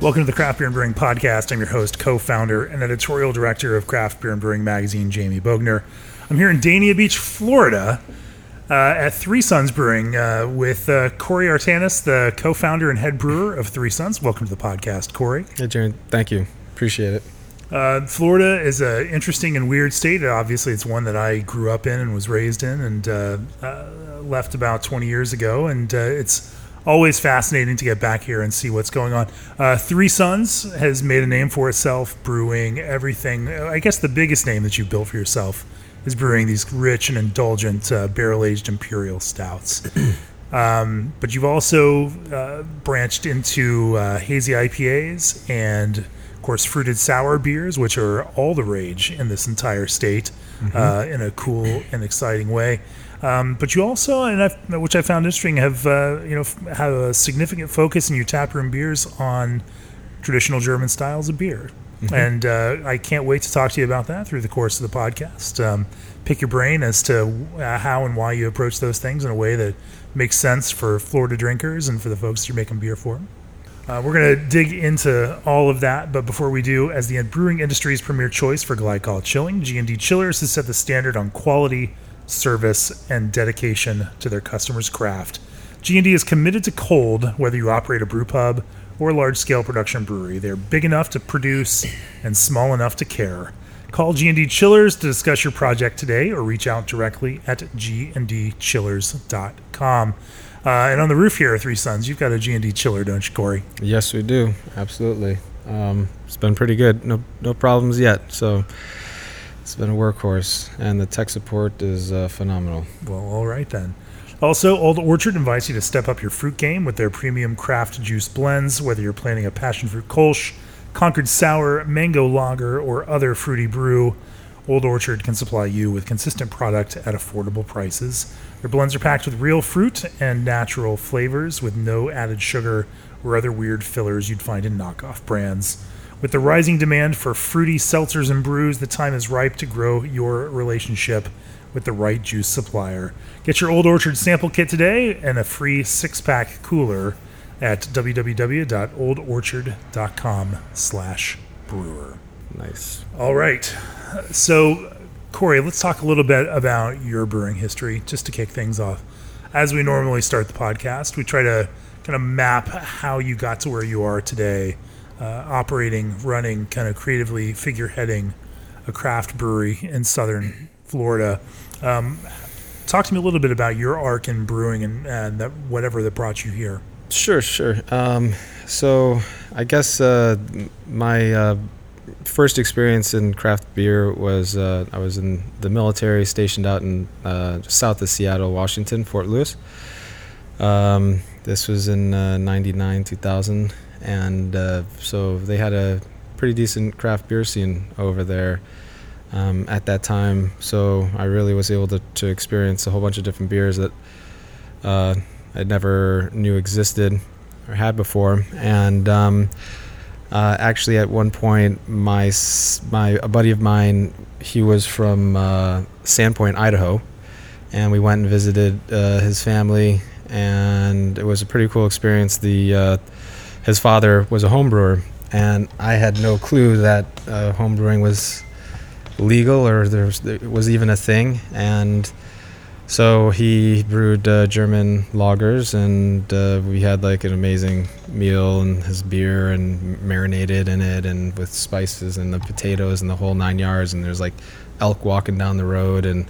Welcome to the Craft Beer and Brewing Podcast. I'm your host, co founder, and editorial director of Craft Beer and Brewing Magazine, Jamie Bogner. I'm here in Dania Beach, Florida, uh, at Three Sons Brewing uh, with uh, Corey Artanis, the co founder and head brewer of Three Sons. Welcome to the podcast, Corey. Hey, Jared. Thank you. Appreciate it. Uh, Florida is an interesting and weird state. Obviously, it's one that I grew up in and was raised in and uh, uh, left about 20 years ago. And it's always fascinating to get back here and see what's going on. Uh, Three Sons has made a name for itself brewing everything. I guess the biggest name that you built for yourself is brewing these rich and indulgent uh, barrel aged imperial stouts. um, but you've also uh, branched into uh, hazy IPAs and, of course, fruited sour beers, which are all the rage in this entire state mm-hmm. Uh, in a cool and exciting way. Um, but you also, and I've, which I found interesting, have uh, you know have a significant focus in your taproom beers on traditional German styles of beer. Mm-hmm. And uh, I can't wait to talk to you about that through the course of the podcast. Um, pick your brain as to uh, how and why you approach those things in a way that makes sense for Florida drinkers and for the folks you're making beer for. Uh, we're going to dig into all of that, but before we do, as the brewing industry's premier choice for glycol chilling, G&D Chillers has set the standard on quality, service, and dedication to their customers' craft. G&D is committed to cold, whether you operate a brew pub or a large-scale production brewery. They're big enough to produce and small enough to care. Call G&D Chillers to discuss your project today or reach out directly at gndchillers.com. Uh, and on the roof here, are Three Sons, you've got a G&D chiller, don't you, Corey? Yes, we do. Absolutely. Um, it's been pretty good. No, no problems yet. So it's been a workhorse, and the tech support is uh, phenomenal. Well, all right then. Also, Old Orchard invites you to step up your fruit game with their premium craft juice blends, whether you're planning a passion fruit kolsch, Concord sour, mango lager, or other fruity brew. Old Orchard can supply you with consistent product at affordable prices. Their blends are packed with real fruit and natural flavors with no added sugar or other weird fillers you'd find in knockoff brands. With the rising demand for fruity seltzers and brews, the time is ripe to grow your relationship with the right juice supplier. Get your Old Orchard sample kit today and a free six-pack cooler at www.oldorchard.com slash brewer. Nice. All right. So, Corey, let's talk a little bit about your brewing history just to kick things off. As we normally start the podcast, we try to kind of map how you got to where you are today – uh, operating, running, kind of creatively figureheading a craft brewery in southern Florida. Um, talk to me a little bit about your arc in brewing and, and that whatever that brought you here. Sure, sure. Um, so I guess uh, my uh, first experience in craft beer was uh, I was in the military stationed out in uh, south of Seattle, Washington, Fort Lewis. Um, this was in '99, uh, 2000 and uh, so they had a pretty decent craft beer scene over there um, at that time. So I really was able to, to experience a whole bunch of different beers that uh, I never knew existed or had before. And um, uh, actually, at one point, my my a buddy of mine, he was from uh, Sandpoint, Idaho, and we went and visited uh, his family, and it was a pretty cool experience. The uh, his father was a homebrewer, and I had no clue that uh, homebrewing was legal or there was, there was, even a thing. And so he brewed uh, German lagers, and uh, we had like an amazing meal and his beer and marinated in it and with spices and the potatoes and the whole nine yards. And there's like elk walking down the road and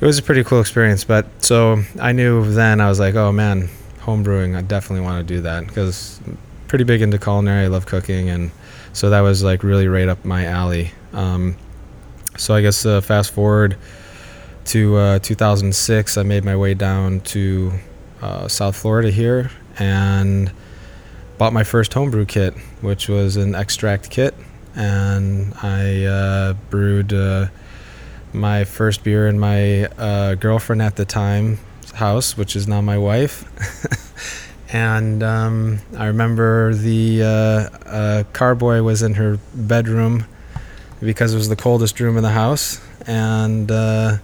it was a pretty cool experience. But so I knew then I was like, oh man, home brewing, I definitely want to do that because pretty big into culinary. I love cooking, and so that was like really right up my alley. Um, so I guess uh, fast forward to uh, 2006, I made my way down to uh, South Florida here and bought my first homebrew kit, which was an extract kit, and I uh, brewed uh, my first beer and my uh, girlfriend at the time house, which is now my wife. and um, I remember the uh, uh, carboy was in her bedroom because it was the coldest room in the house, and uh,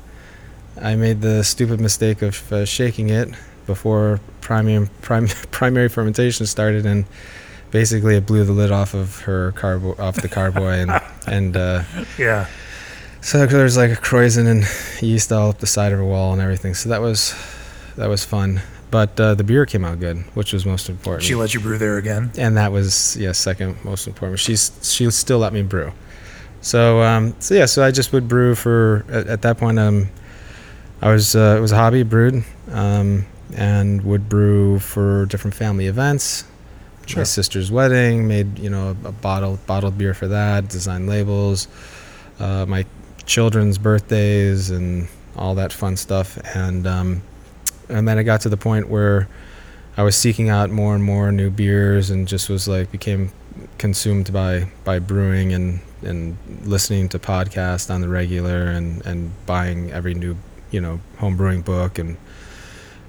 I made the stupid mistake of uh, shaking it before primary prim- primary fermentation started, and basically it blew the lid off of her carbo off the carboy, and and uh, Yeah. so there's like a krausen and yeast all up the side of her wall and everything. So that was that was fun. But uh, the beer came out good, which was most important. She let you brew there again. and that was yeah second most important. She's she still let me brew. So um, so yeah, so I just would brew for at, at that point. Um, I was uh, it was a hobby brewed, um, and would brew for different family events. My sister's wedding, made you know a, a bottle bottled beer for that, designed labels. Uh, my children's birthdays and all that fun stuff, and um, and then it got to the point where I was seeking out more and more new beers, and just was like became consumed by by brewing and and listening to podcasts on the regular, and and buying every new you know home brewing book, and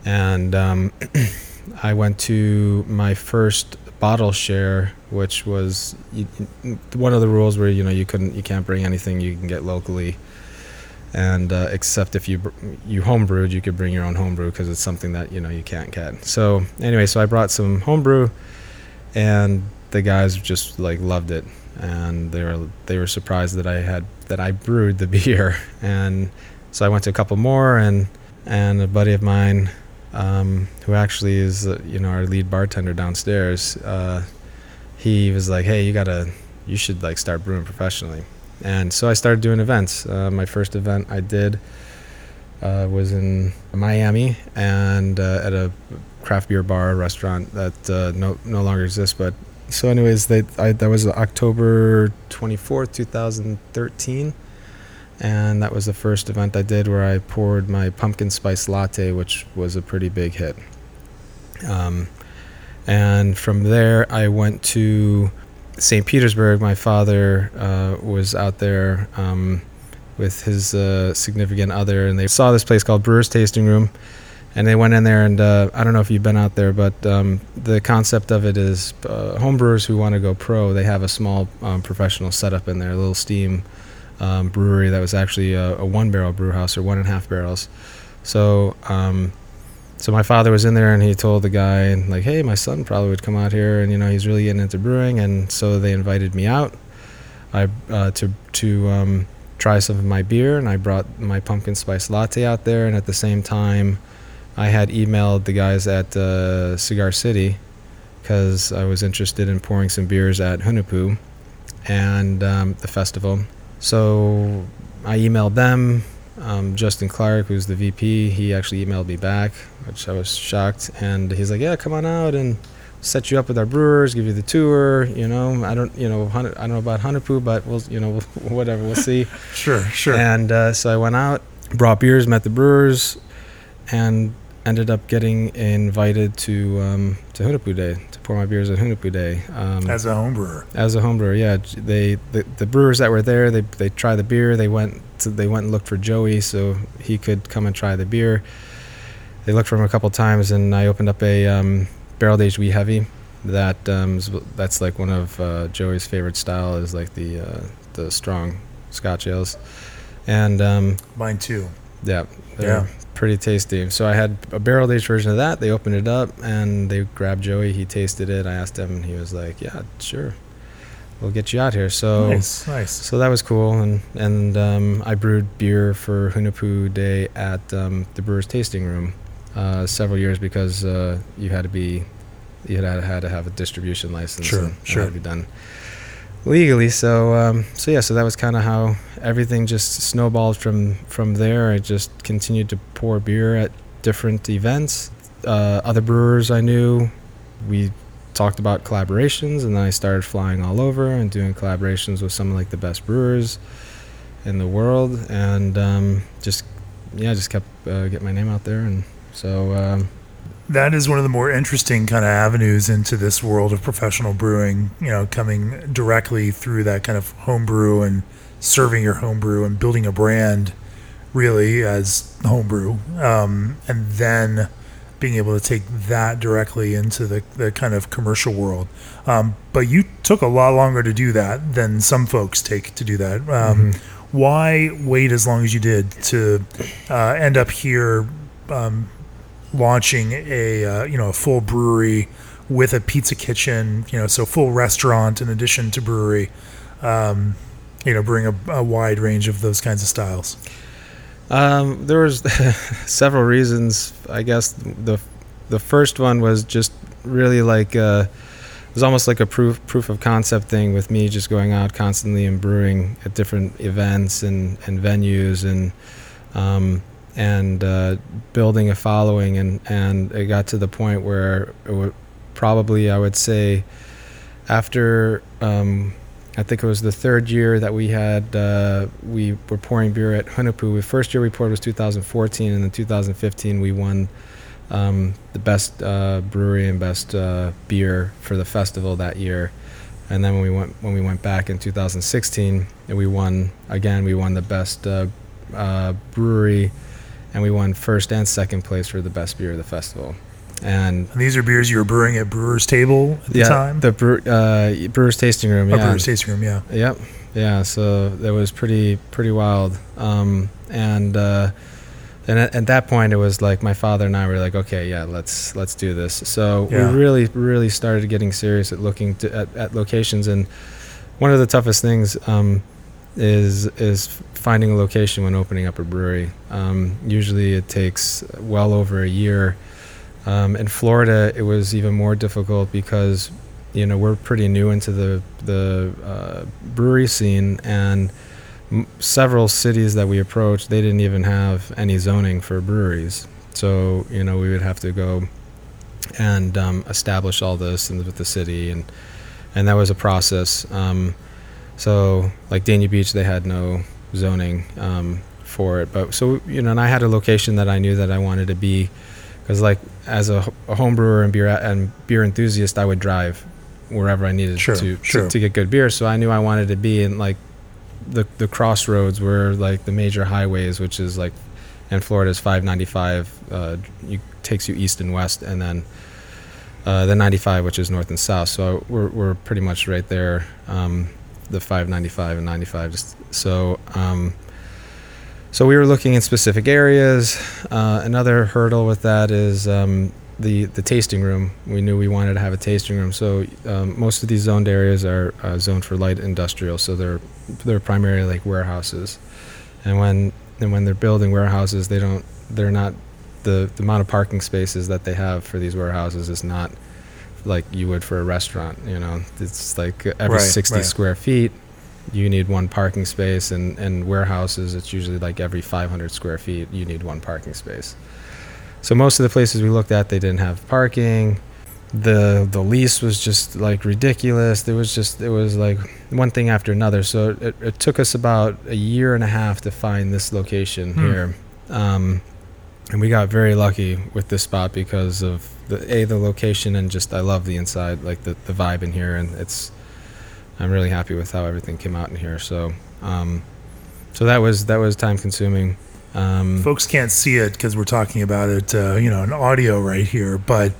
and um, I went to my first bottle share, which was one of the rules where you know you couldn't you can't bring anything you can get locally and uh, except if you you homebrewed, you could bring your own homebrew because it's something that you know you can't get. So anyway, so I brought some homebrew, and the guys just like loved it, and they were they were surprised that I had that I brewed the beer, and so I went to a couple more, and and a buddy of mine, um, who actually is uh, you know our lead bartender downstairs, uh, he was like, hey, you gotta you should like start brewing professionally and so I started doing events. Uh, my first event I did uh, was in Miami and uh, at a craft beer bar restaurant that uh, no no longer exists. But so, anyways, they I, that was October twenty fourth, two thousand thirteen, and that was the first event I did where I poured my pumpkin spice latte, which was a pretty big hit. Um, and from there, I went to St. Petersburg, my father uh, was out there um, with his uh, significant other, and they saw this place called Brewer's Tasting Room. And they went in there, and uh, I don't know if you've been out there, but um, the concept of it is uh, homebrewers who want to go pro, they have a small um, professional setup in there, a little steam um, brewery that was actually a, a one barrel brew house or one and a half barrels. So, um, so my father was in there and he told the guy like hey my son probably would come out here and you know he's really getting into brewing. And so they invited me out. I uh, to to um, try some of my beer and i brought my pumpkin spice latte out there. And at the same time i had emailed the guys at uh, cigar city because i was interested in pouring some beers at Hunahpu and um, the festival. So i emailed them um, Justin Clark, who's the VP, he actually emailed me back, which I was shocked. And he's like, "Yeah, come on out and set you up with our brewers, give you the tour. You know, I don't, you know, I don't know about Hunahpu, but we'll, you know, whatever, we'll see." Sure, sure. And uh, so I went out, brought beers, met the brewers, and ended up getting invited to um, to Hunahpu Day to pour my beers at Hunahpu Day. Um, As a home brewer. as a home brewer, yeah, they the, the brewers that were there, they they tried the beer. They went to, they went and looked for Joey so he could come and try the beer. They looked for him a couple times, and I opened up a um, barrel aged wee heavy. That um, that's like one of uh, Joey's favorite style is like the uh, the strong Scotch ales, and um, Mine too. yeah, Yeah. Pretty tasty. So I had a barrel aged version of that. They opened it up and they grabbed Joey. He tasted it. I asked him, and he was like, "Yeah, sure, we'll get you out here." So nice, nice. so that was cool. And and um, I brewed beer for Hunahpu Day at um, the Brewers Tasting Room uh, several years because uh, you had to be you had had to have a distribution license. Sure, and it sure. Had to be done legally. So um, so yeah, so that was kind of how everything just snowballed from from there. I just continued to pour beer at different events. Uh, other brewers I knew, we talked about collaborations, and then I started flying all over and doing collaborations with some of like the best brewers in the world, and um, just yeah, just kept uh, getting my name out there, and so um, That is one of the more interesting kind of avenues into this world of professional brewing. You know, coming directly through that kind of homebrew and serving your homebrew and building a brand really as homebrew, um, and then being able to take that directly into the, the kind of commercial world. Um, but you took a lot longer to do that than some folks take to do that. Um, Why wait as long as you did to uh, end up here um, launching a uh, you know a full brewery with a pizza kitchen, you know, so full restaurant in addition to brewery, um, you know, bring a, a wide range of those kinds of styles. Um, there was several reasons. I guess the the first one was just really like uh, it was almost like a proof proof of concept thing with me just going out constantly and brewing at different events and, and venues and um, and uh, building a following and and it got to the point where it would probably I would say after um, I think it was the third year that we had uh, we were pouring beer at Hunahpu. The first year we poured was 2014, and in 2015 we won um, the best uh, brewery and best uh, beer for the festival that year. And then when we went when we went back in 2016, and we won again. We won the best uh, uh, brewery, and we won first and second place for the best beer of the festival. And And these are beers you were brewing at Brewer's Table at the yeah, time. the brew, uh, brewer's tasting room. Or yeah, Brewer's Tasting Room, yeah. Yep. Yeah. So that was pretty pretty wild. Um, and uh, and at, at that point, it was like my father and I were like, okay, yeah, let's let's do this. So Yeah. we really really started getting serious at looking to, at, at locations. And one of the toughest things um, is is finding a location when opening up a brewery. Um, usually, it takes well over a year. Um, in Florida, it was even more difficult because you know we're pretty new into the the uh, brewery scene and several cities that we approached they didn't even have any zoning for breweries so you know we would have to go and um, establish all this in the, with the city and and that was a process um, so like Dania Beach they had no zoning um, for it but so you know and I had a location that I knew that I wanted to be because like as a, a home brewer and beer and beer enthusiast I would drive wherever I needed Sure, to, sure. to to get good beer. So I knew I wanted to be in like the the crossroads where like the major highways which is like in Florida's 595 uh, you takes you east and west and then uh, the 95 which is north and south. So we're, we're pretty much right there. Um, the 595 and 95 just so um, so we were looking in specific areas. Uh, another hurdle with that is um, the the tasting room. We knew we wanted to have a tasting room, so um, most of these zoned areas are uh, zoned for light industrial. So they're they're primarily like warehouses, and when and when they're building warehouses, they don't they're not the the amount of parking spaces that they have for these warehouses is not like you would for a restaurant. You know, it's like every Right, 60 right. square feet you need one parking space and, and warehouses it's usually like every 500 square feet you need one parking space so most of the places we looked at they didn't have parking the the lease was just like ridiculous there was just it was like one thing after another so it, it took us about a year and a half to find this location Hmm. here um, and we got very lucky with this spot because of the a the location and just i love the inside like the, the vibe in here and it's I'm really happy with how everything came out in here. So, um, so that was that was time consuming. Um, Folks can't see it because we're talking about it, uh, you know, in audio right here, but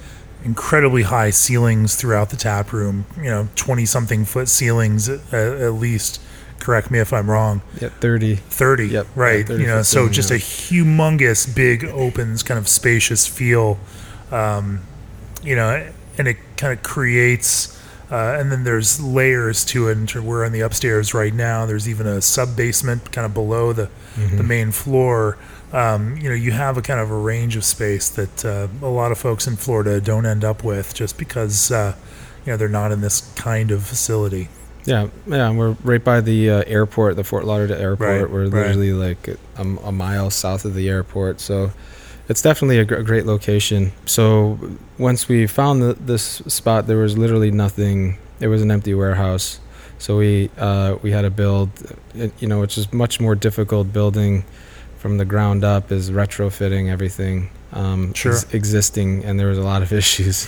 incredibly high ceilings throughout the tap room, you know, 20 something foot ceilings at, at least. Correct me if I'm wrong. yeah, 30. 30 Yep, right yeah, 30 you know foot so just yeah. a humongous big open kind of spacious feel um, you know and it kind of creates uh, and then there's layers to it and we're on the upstairs right now there's even a sub basement kind of below the, Mm-hmm. the main floor um, you know you have a kind of a range of space that uh, a lot of folks in florida don't end up with just because uh, you know they're not in this kind of facility Yeah, yeah. and We're right by the uh, airport, the Fort Lauderdale airport. Right, we're right. literally like a, a mile south of the airport, so it's definitely a, gr- a great location. So once we found the, this spot, there was literally nothing. It was an empty warehouse. So we uh, we had to build, you know, which is much more difficult building from the ground up is retrofitting everything um, Sure. ex- existing, and there was a lot of issues.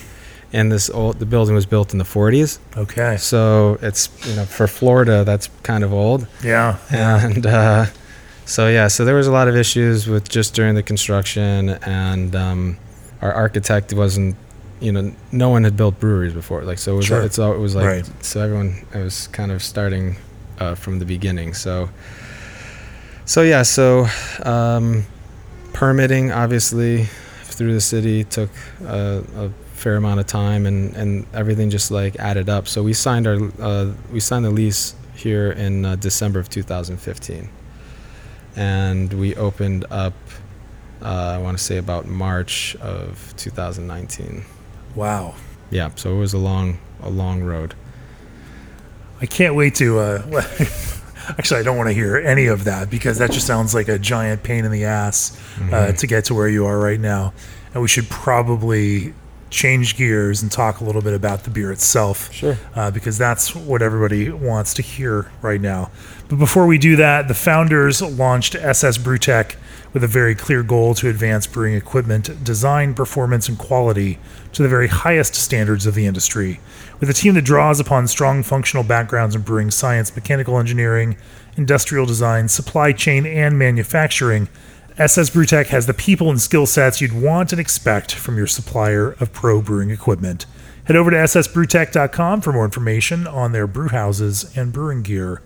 And this old the building was built in the 40s, okay so it's you know for Florida that's kind of old, yeah and uh, So yeah, so there was a lot of issues with just during the construction, and um, our architect wasn't, you know, no one had built breweries before. Like so, it was Sure. it's all, it was like Right. so everyone it was kind of starting uh, from the beginning. So so yeah, so um, permitting obviously through the city took a, a fair amount of time, and, and everything just like added up. So we signed our uh, we signed the lease here in uh, December of 2015, and we opened up. Uh, I want to say about March of 2019. Wow. Yeah, so it was a long a long road. I can't wait to. Uh, actually, I don't want to hear any of that because that just sounds like a giant pain in the ass uh, to get to where you are right now. And we should probably change gears and talk a little bit about the beer itself. Sure. Uh, because that's what everybody wants to hear right now. But before we do that, the founders launched SS Brewtech with a very clear goal to advance brewing equipment design, performance, and quality to the very highest standards of the industry. With a team that draws upon strong functional backgrounds in brewing science, mechanical engineering, industrial design, supply chain, and manufacturing, SS Brewtech has the people and skill sets you'd want and expect from your supplier of pro brewing equipment. Head over to ssbrewtech.com for more information on their brew houses and brewing gear.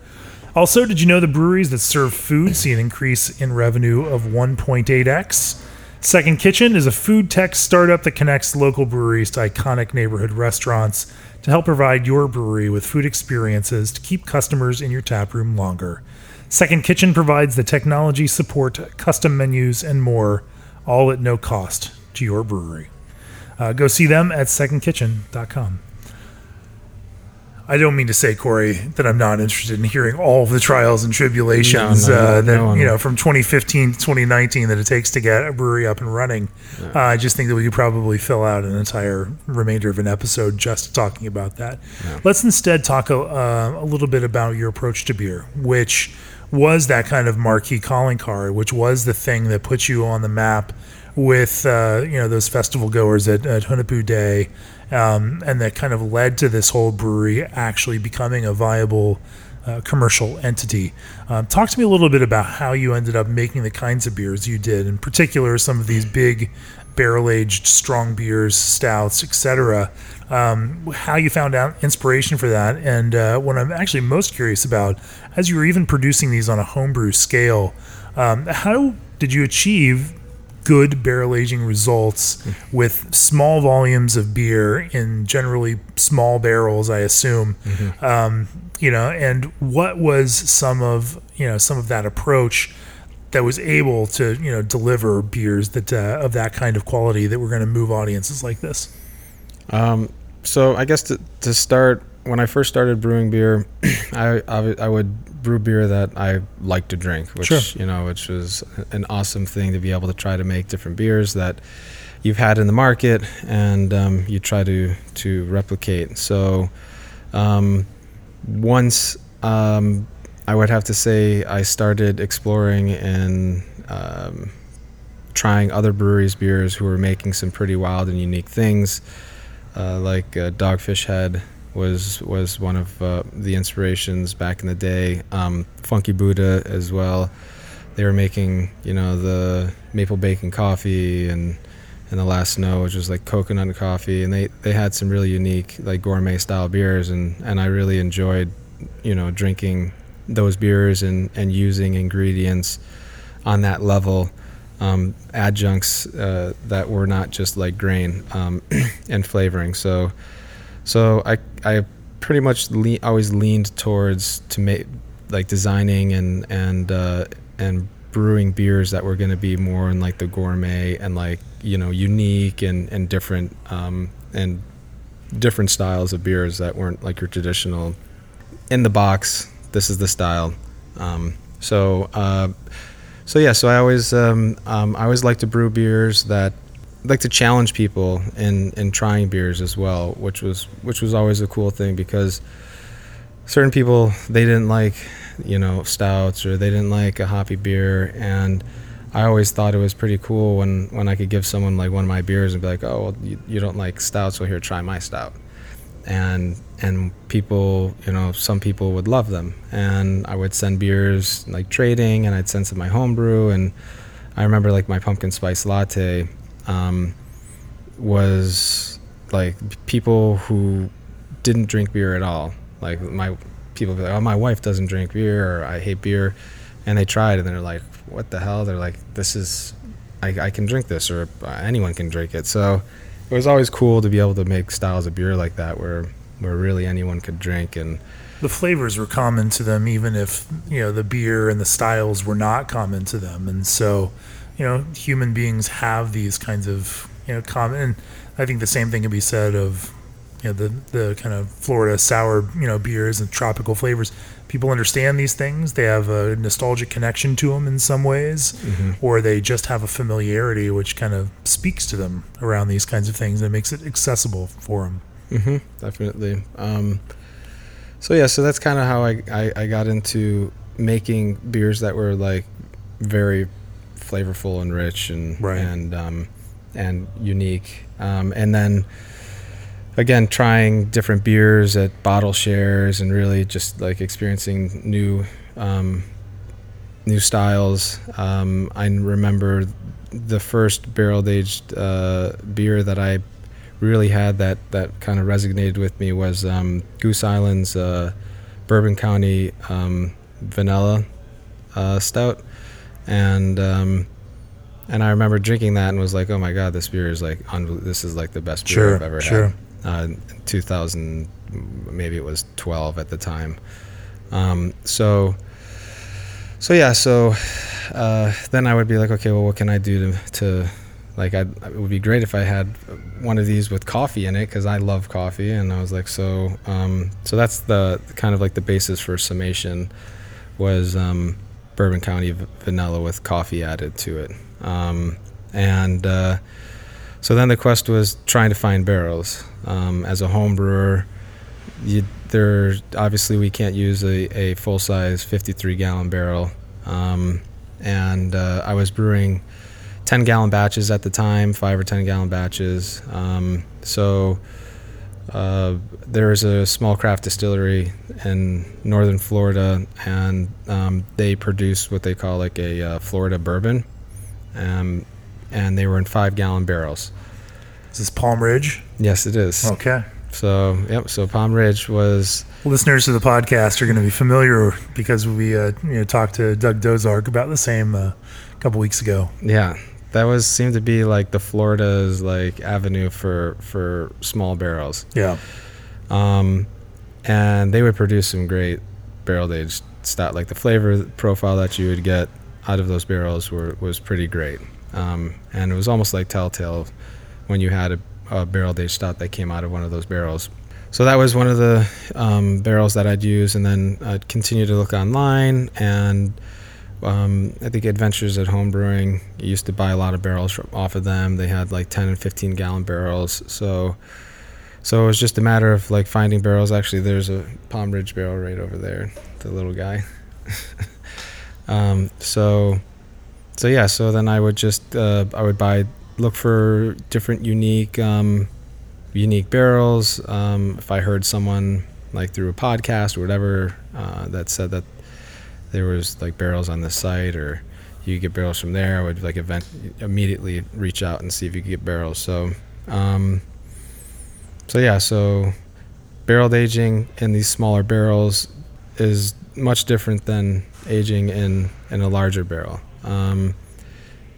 Also, did you know the breweries that serve food see an increase in revenue of 1.8x? Second Kitchen is a food tech startup that connects local breweries to iconic neighborhood restaurants to help provide your brewery with food experiences to keep customers in your tap room longer. Second Kitchen provides the technology support, custom menus, and more, all at no cost to your brewery. Uh, go see them at secondkitchen.com. I don't mean to say, Corey, that I'm not interested in hearing all of the trials and tribulations No, no, uh, that no. you know from 2015 to 2019 that it takes to get a brewery up and running. Uh, I just think that we could probably fill out an entire remainder of an episode just talking about that. Let's instead talk a, uh, a little bit about your approach to beer, which was that kind of marquee calling card, which was the thing that put you on the map with uh, you know those festival goers at, at Hunahpu Day, um, and that kind of led to this whole brewery actually becoming a viable uh, commercial entity. Um, talk to me a little bit about how you ended up making the kinds of beers you did, in particular some of these big barrel aged strong beers, stouts, etc. Um, how you found out inspiration for that, and uh, what I'm actually most curious about, as you were even producing these on a homebrew scale, um, how did you achieve good barrel aging results with small volumes of beer in generally small barrels, I assume. Um, you know, and what was some of you know some of that approach that was able to you know deliver beers that uh, of that kind of quality that were going to move audiences like this. Um, so I guess to, to start, when I first started brewing beer, I, I I would brew beer that I like to drink, which Sure. you know, which was an awesome thing to be able to try to make different beers that you've had in the market and um, you try to to replicate. So um, once um, I would have to say I started exploring and um, trying other breweries' beers who were making some pretty wild and unique things. Uh, like uh, Dogfish Head was was one of uh, the inspirations back in the day. Um, Funky Buddha as well. They were making you know the maple bacon coffee and and the last snow, which was like coconut coffee, and they they had some really unique like gourmet style beers, and and I really enjoyed you know drinking those beers and and using ingredients on that level um, adjuncts uh, that were not just like grain um, and flavoring. So, so I I pretty much le- always leaned towards to make like designing and and uh, and brewing beers that were going to be more in like the gourmet and like you know unique and and different um, and different styles of beers that weren't like your traditional in the box. This is the style. Um, so. Uh, so yeah, so I always um, um, I always like to brew beers that like to challenge people in in trying beers as well, which was which was always a cool thing because certain people they didn't like you know stouts or they didn't like a hoppy beer. And I always thought it was pretty cool when when I could give someone like one of my beers and be like, oh, well, you, you don't like stouts, well here try my stout, and and people, you know, some people would love them, and I would send beers like trading, and I'd send some my homebrew, and I remember like my pumpkin spice latte um, was like people who didn't drink beer at all. Like my people be like, "Oh, my wife doesn't drink beer," or "I hate beer," and they tried, and they're like, "What the hell?" They're like, "This is, I, I can drink this, or anyone can drink it." So it was always cool to be able to make styles of beer like that, where where really anyone could drink and the flavors were common to them, even if you know the beer and the styles were not common to them, and so you know human beings have these kinds of you know common. And I think the same thing can be said of you know the the kind of Florida sour you know beers and tropical flavors. People understand these things; they have a nostalgic connection to them in some ways, mm-hmm. or they just have a familiarity which kind of speaks to them around these kinds of things and makes it accessible for them. Mm-hmm, definitely. Um, so yeah, so that's kind of how I, I, I got into making beers that were like very flavorful and rich and Right. and um, and unique. Um, and then again, trying different beers at bottle shares and really just like experiencing new um, new styles. Um, I remember the first barrel aged uh, beer that I really had that that kind of resonated with me was um, Goose Island's uh, Bourbon County um, Vanilla uh, Stout, and um, and I remember drinking that and was like, oh my god, this beer is like unbel- this is like the best beer Sure, I've ever sure. had. Uh, 2000, maybe it was 12 at the time. Um, so so yeah, so uh, then I would be like, okay, well, what can I do to, to like, I'd, it would be great if I had one of these with coffee in it because I love coffee, and I was like, so, um, so that's the kind of like the basis for summation was um, Bourbon County vanilla with coffee added to it, um, and uh, so then the quest was trying to find barrels um, as a home brewer. You, there obviously we can't use a, a full size 53 gallon barrel um, and uh, I was brewing 10 gallon batches at the time, five or 10 gallon batches. Um, so uh, there's a small craft distillery in northern Florida, and um, they produce what they call like a uh, Florida bourbon, um, and they were in five gallon barrels. Is this Palm Ridge? Yes, it is. Okay. So yep. So Palm Ridge was Listeners to the podcast are going to be familiar because we uh, you know talked to Doug Dozark about the same uh, a couple weeks ago. Yeah, that was seemed to be like the Florida's like avenue for for small barrels. Yeah. Um, and they would produce some great barrel aged stout. Like the flavor profile that you would get out of those barrels were was pretty great. Um, and it was almost like Telltale when you had a, a barrel aged stout that came out of one of those barrels. So that was one of the um, barrels that I'd use, and then I'd continue to look online. And um, I think Adventures at Home Brewing used to buy a lot of barrels off of them. They had like 10 and 15 gallon barrels. So so it was just a matter of like finding barrels. Actually, there's a Palm Ridge barrel right over there, the little guy. um, so, so yeah. So then I would just uh, I would buy look for different unique um, unique barrels. Um, if I heard someone like through a podcast or whatever uh, that said that there was like barrels on the site or you get barrels from there, I would like event immediately reach out and see if you could get barrels. So. Um, so yeah, so barreled aging in these smaller barrels is much different than aging in in a larger barrel. Um,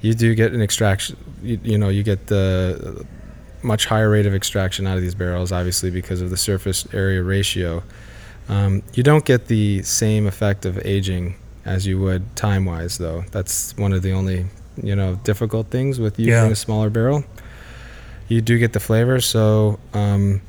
you do get an extraction. You, you know, you get the much higher rate of extraction out of these barrels, obviously because of the surface area ratio. Um, you don't get the same effect of aging as you would time wise, though. That's one of the only you know difficult things with using Yeah. a smaller barrel you do get the flavor so um,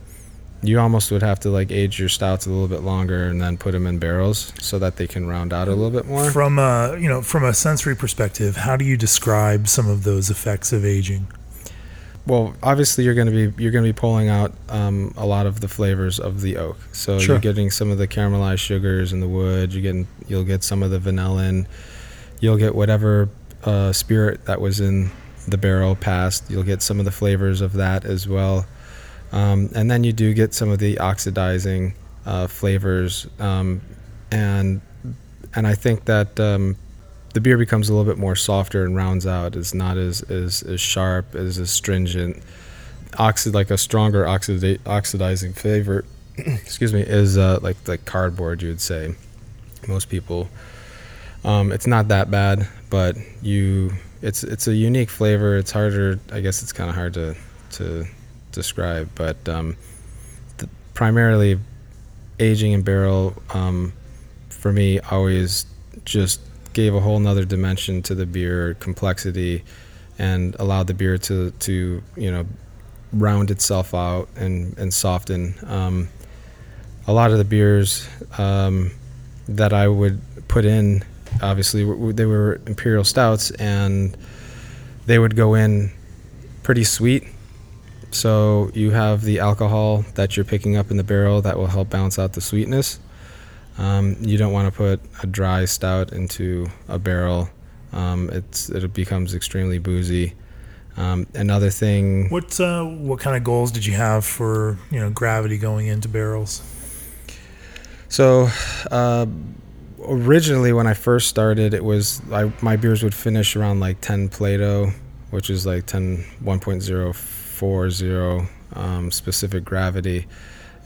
you almost would have to like age your stouts a little bit longer and then put them in barrels so that they can round out a little bit more From a you know from a sensory perspective, how do you describe some of those effects of aging? Well obviously you're going to be you're going to be pulling out um, a lot of the flavors of the oak. So Sure. you're getting some of the caramelized sugars in the wood you're getting you'll get some of the vanillin you'll get whatever uh, spirit that was in the barrel past you'll get some of the flavors of that as well. Um, and then you do get some of the oxidizing uh, flavors, um, and and I think that um, the beer becomes a little bit more softer and rounds out. It's not as as, as sharp, as astringent. Oxid like a stronger oxida- oxidizing flavor. excuse me, is uh, like like cardboard. You would say most people. Um, it's not that bad, but you it's it's a unique flavor. It's harder. I guess it's kind of hard to to describe, but um, the, primarily aging in barrel um, for me always just gave a whole nother dimension to the beer complexity and allowed the beer to to you know round itself out and and soften. Um, a lot of the beers um, that I would put in, obviously, they were imperial stouts, and they would go in pretty sweet. So you have the alcohol that you're picking up in the barrel that will help balance out the sweetness. Um, you don't want to put a dry stout into a barrel. Um, it's it becomes extremely boozy. Um, another thing. What uh, what kind of goals did you have for you know gravity going into barrels? So, uh, originally when I first started, it was I, my beers would finish around like 10 Plato, which is like 10 1.040 um, specific gravity,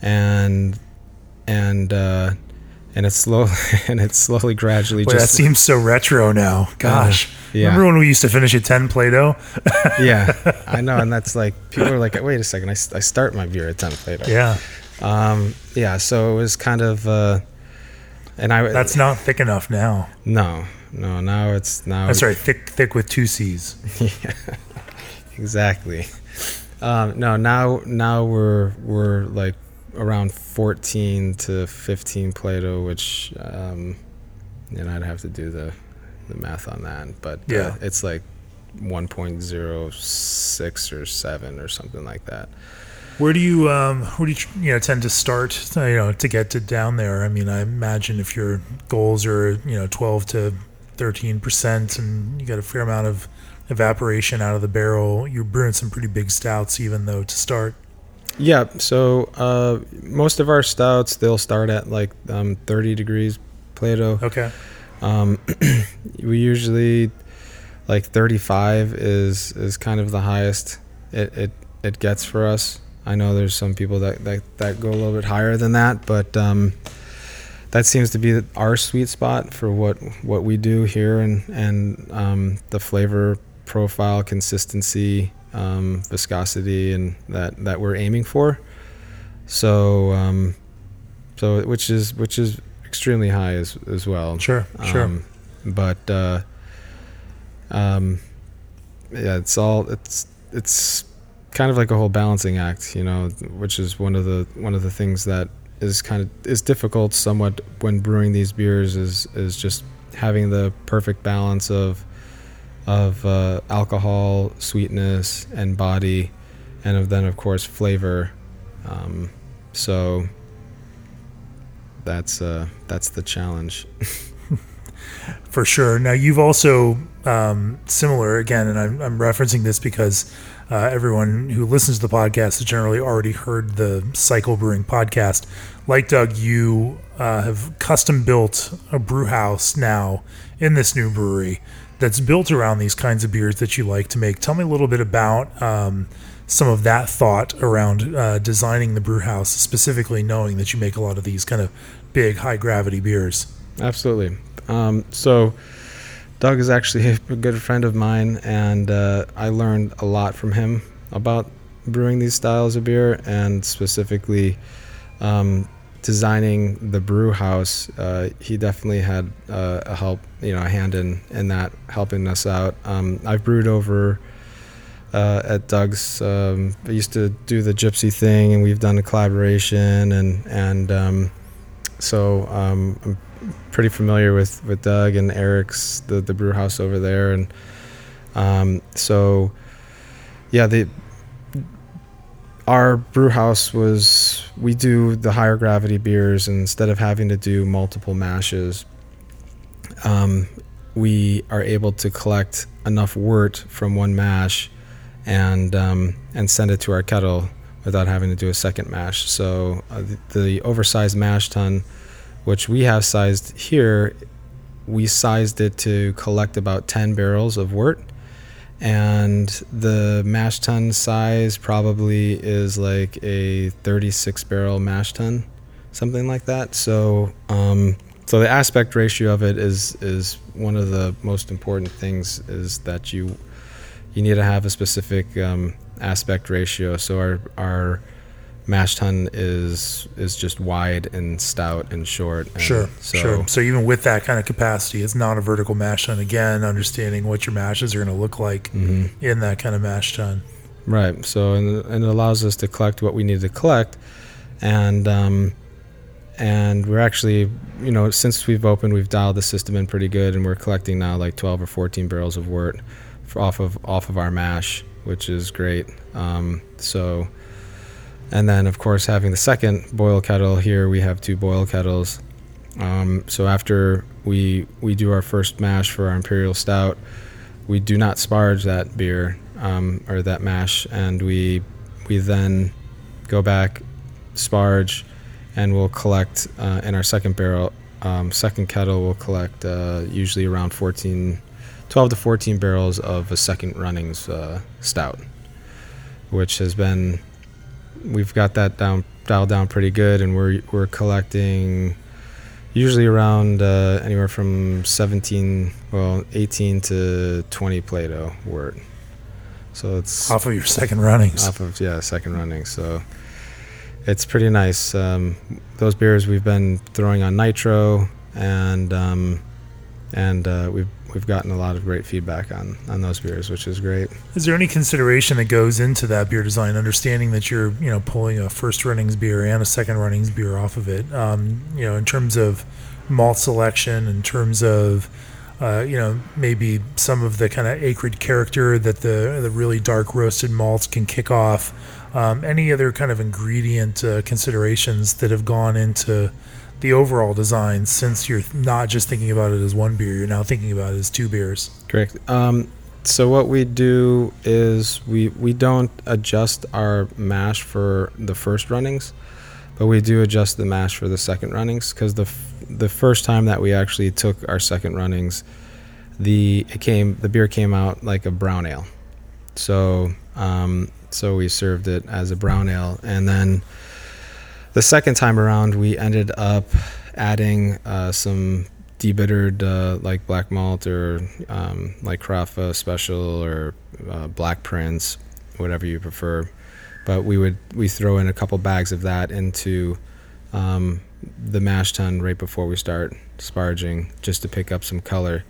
and and uh, and it's slow and it's slowly gradually Boy, just that seems so retro now. Gosh, yeah. remember when we used to finish at 10 Plato? yeah, I know, and that's like people are like, wait a second, i, I start my beer at 10 Plato. Yeah, Um, yeah, so it was kind of, uh, and I that's not thick enough now. no, no. Now it's now. I'm sorry, thick thick with two C's. yeah, exactly. Um, no, now now we're we're like around 14 to 15 Plato, which um, you know I'd have to do the the math on that, but uh, Yeah. it's like 1.06 or seven or something like that. Where do you um, where do you you know tend to start uh, you know to get to down there? I mean, I imagine if your goals are you know 12 to 13 percent, and you got a fair amount of evaporation out of the barrel, you're brewing some pretty big stouts, even though to start. Yeah, so uh, most of our stouts they'll start at like um, 30 degrees Plato. Okay. Um, we usually like 35 is is kind of the highest it it, it gets for us. I know there's some people that, that, that go a little bit higher than that, but um, that seems to be our sweet spot for what what we do here and and um, the flavor profile, consistency, um, viscosity, and that that we're aiming for. So um, so which is which is extremely high as as well. Sure. Sure. Um, but uh, um, yeah, it's all it's it's kind of like a whole balancing act, you know, which is one of the one of the things that is kind of is difficult somewhat when brewing these beers is is just having the perfect balance of of uh, alcohol, sweetness, and body, and of then of course flavor. Um, so that's uh, that's the challenge. For sure. Now you've also um, similar again, and I'm, I'm referencing this because uh, everyone who listens to the podcast has generally already heard the Cycle Brewing podcast. Like Doug, you uh, have custom built a brew house now in this new brewery that's built around these kinds of beers that you like to make. Tell me a little bit about um, some of that thought around uh, designing the brew house, specifically knowing that you make a lot of these kind of big, high gravity beers. Absolutely. Um, so, Doug is actually a good friend of mine, and uh, I learned a lot from him about brewing these styles of beer, and specifically um, designing the brew house. Uh, he definitely had uh, a help, you know, a hand in in that, helping us out. Um, I've brewed over. Uh, at Doug's, um, I used to do the Gypsy thing, and we've done a collaboration, and and um, so um, I'm pretty familiar with, with Doug and Eric's the the brew house over there, and um, so yeah, the our brew house was we do the higher gravity beers and instead of having to do multiple mashes. Um, we are able to collect enough wort from one mash and um, and send it to our kettle without having to do a second mash. So uh, the, the oversized mash tun, which we have sized here, we sized it to collect about 10 barrels of wort. And the mash tun size probably is like a 36 barrel mash tun, something like that. So, um, so the aspect ratio of it is is one of the most important things is that you you need to have a specific um, aspect ratio. So our our mash tun is is just wide and stout and short. And Sure, so, sure. So even with that kind of capacity, it's not a vertical mash tun. Again, understanding what your mashes are going to look like Mhm. in that kind of mash tun. Right. So and, and it allows us to collect what we need to collect, and um, and we're actually you know since we've opened we've dialed the system in pretty good, and we're collecting now like 12 or 14 barrels of wort off of off of our mash, which is great. Um, so. And then, of course, having the second boil kettle here, we have two boil kettles. Um, so after we we do our first mash for our imperial stout, we do not sparge that beer um, or that mash, and we we then go back, sparge, and we'll collect uh, in our second barrel, um, second kettle. We'll collect uh, usually around 14, 12 to 14 barrels of a second runnings uh, stout, which has been we've got that down dialed down pretty good, and we're we're collecting usually around uh, anywhere from 17 well 18 to 20 plato wort. So it's Off of your second runnings. off of yeah second running so it's pretty nice. Um, those beers we've been throwing on nitro and um, and uh, we've we've gotten a lot of great feedback on on those beers which is great Is there any consideration that goes into that beer design, understanding that you're, you know, pulling a first runnings beer and a second runnings beer off of it? Um, you know, in terms of malt selection, in terms of, uh, you know, maybe some of the kind of acrid character that the the really dark roasted malts can kick off. Um, any other kind of ingredient uh, considerations that have gone into the overall design since you're not just thinking about it as one beer, you're now thinking about it as two beers. Correct. Um, so what we do is we we don't adjust our mash for the first runnings, but we do adjust the mash for the second runnings because the f- the first time that we actually took our second runnings, the it came the beer came out like a brown ale, so um, so we served it as a brown ale, and then the second time around we ended up adding uh, some debittered uh, like black malt or um, like Carafa special or uh, Blackprinz, whatever you prefer. But we would we throw in a couple bags of that into um, the mash tun right before we start sparging, just to pick up some color.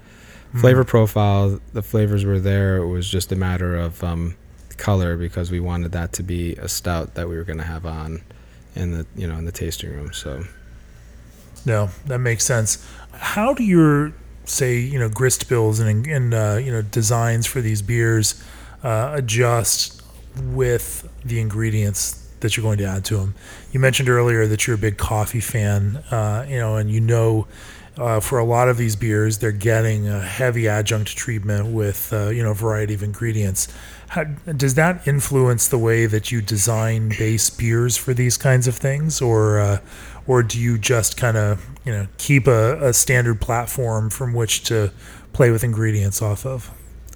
Flavor profile, the flavors were there. It was just a matter of um, color because we wanted that to be a stout that we were going to have on in the you know in the tasting room. So. No, that makes sense. How do your say you know grist bills and and uh, you know designs for these beers uh, adjust with the ingredients that you're going to add to them? You mentioned earlier that you're a big coffee fan, uh, you know, and you know. Uh, for a lot of these beers, they're getting a heavy adjunct treatment with uh, you know a variety of ingredients. How, does that influence the way that you design base beers for these kinds of things, or uh, or do you just kind of you know keep a, a standard platform from which to play with ingredients off of?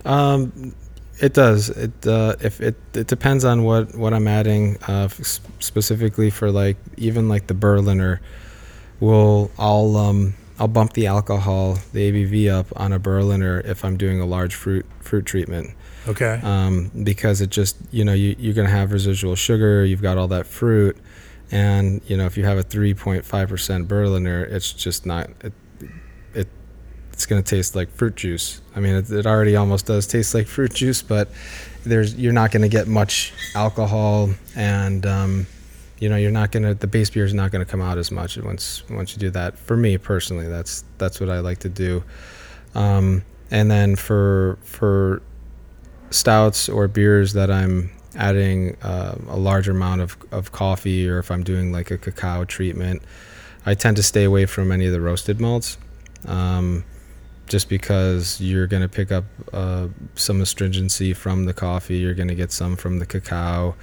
Um, it does. It uh, if it it depends on what what I'm adding. Uh, specifically for like even like the Berliner, will I'll um I'll bump the alcohol the ABV up on a Berliner if I'm doing a large fruit fruit treatment. Okay. Um, because it just you know you you're gonna have residual sugar. You've got all that fruit, and you know if you have a 3.5 percent Berliner, it's just not it, it it's gonna taste like fruit juice. I mean, it, it already almost does taste like fruit juice, but there's you're not gonna get much alcohol, and um, you know you're not gonna the base beer is not gonna come out as much once once you do that. For me personally, that's that's what I like to do. Um, and then for for stouts or beers that I'm adding uh, a large amount of, of coffee or if I'm doing like a cacao treatment, I tend to stay away from any of the roasted malts um, just because you're going to pick up uh, some astringency from the coffee, you're going to get some from the cacao.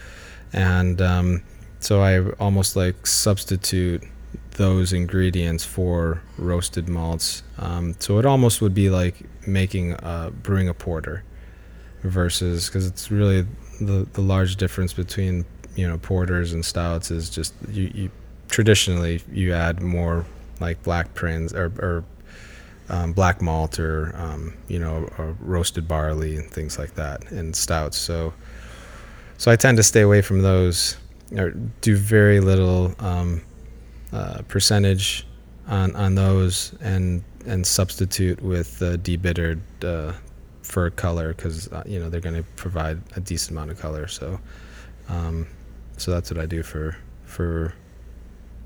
and um, so I almost like substitute those ingredients for roasted malts. Um, so it almost would be like making uh, brewing a porter versus because it's really the the large difference between you know porters and stouts is just you, you traditionally you add more like Blackprinz or, or um, black malt or um, you know roasted barley and things like that in stouts. So so I tend to stay away from those or do very little um, uh, percentage on on those and and substitute with uh, debittered uh, for color because uh, you know they're going to provide a decent amount of color. So um, so that's what I do for for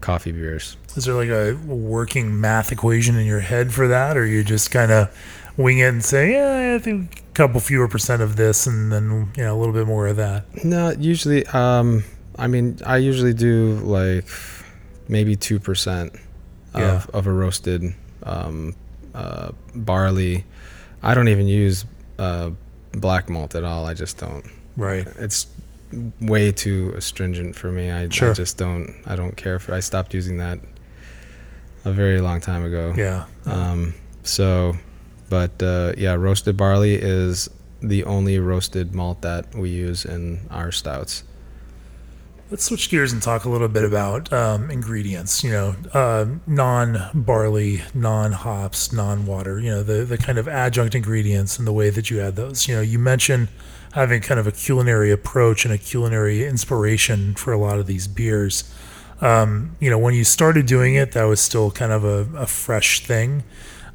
coffee beers. Is there like a working math equation in your head for that, or you just kind of wing it and say, "Yeah, I think a couple fewer percent of this, and then you know a little bit more of that"? No, usually, um, I mean, I usually do like maybe two percent of, Yeah. of a roasted um, uh, barley. I don't even use uh, black malt at all. I just don't. Right. It's way too astringent for me. I, Sure. I just don't. I don't care for. I stopped using that a very long time ago. Yeah. Um, so, but uh, yeah, roasted barley is the only roasted malt that we use in our stouts. Let's switch gears and talk a little bit about um, ingredients. You know, uh, non-barley, non-hops, non-water. You know, the the kind of adjunct ingredients and the way that you add those. You know, you mentioned having kind of a culinary approach and a culinary inspiration for a lot of these beers. Um, you know, when you started doing it, that was still kind of a, a fresh thing.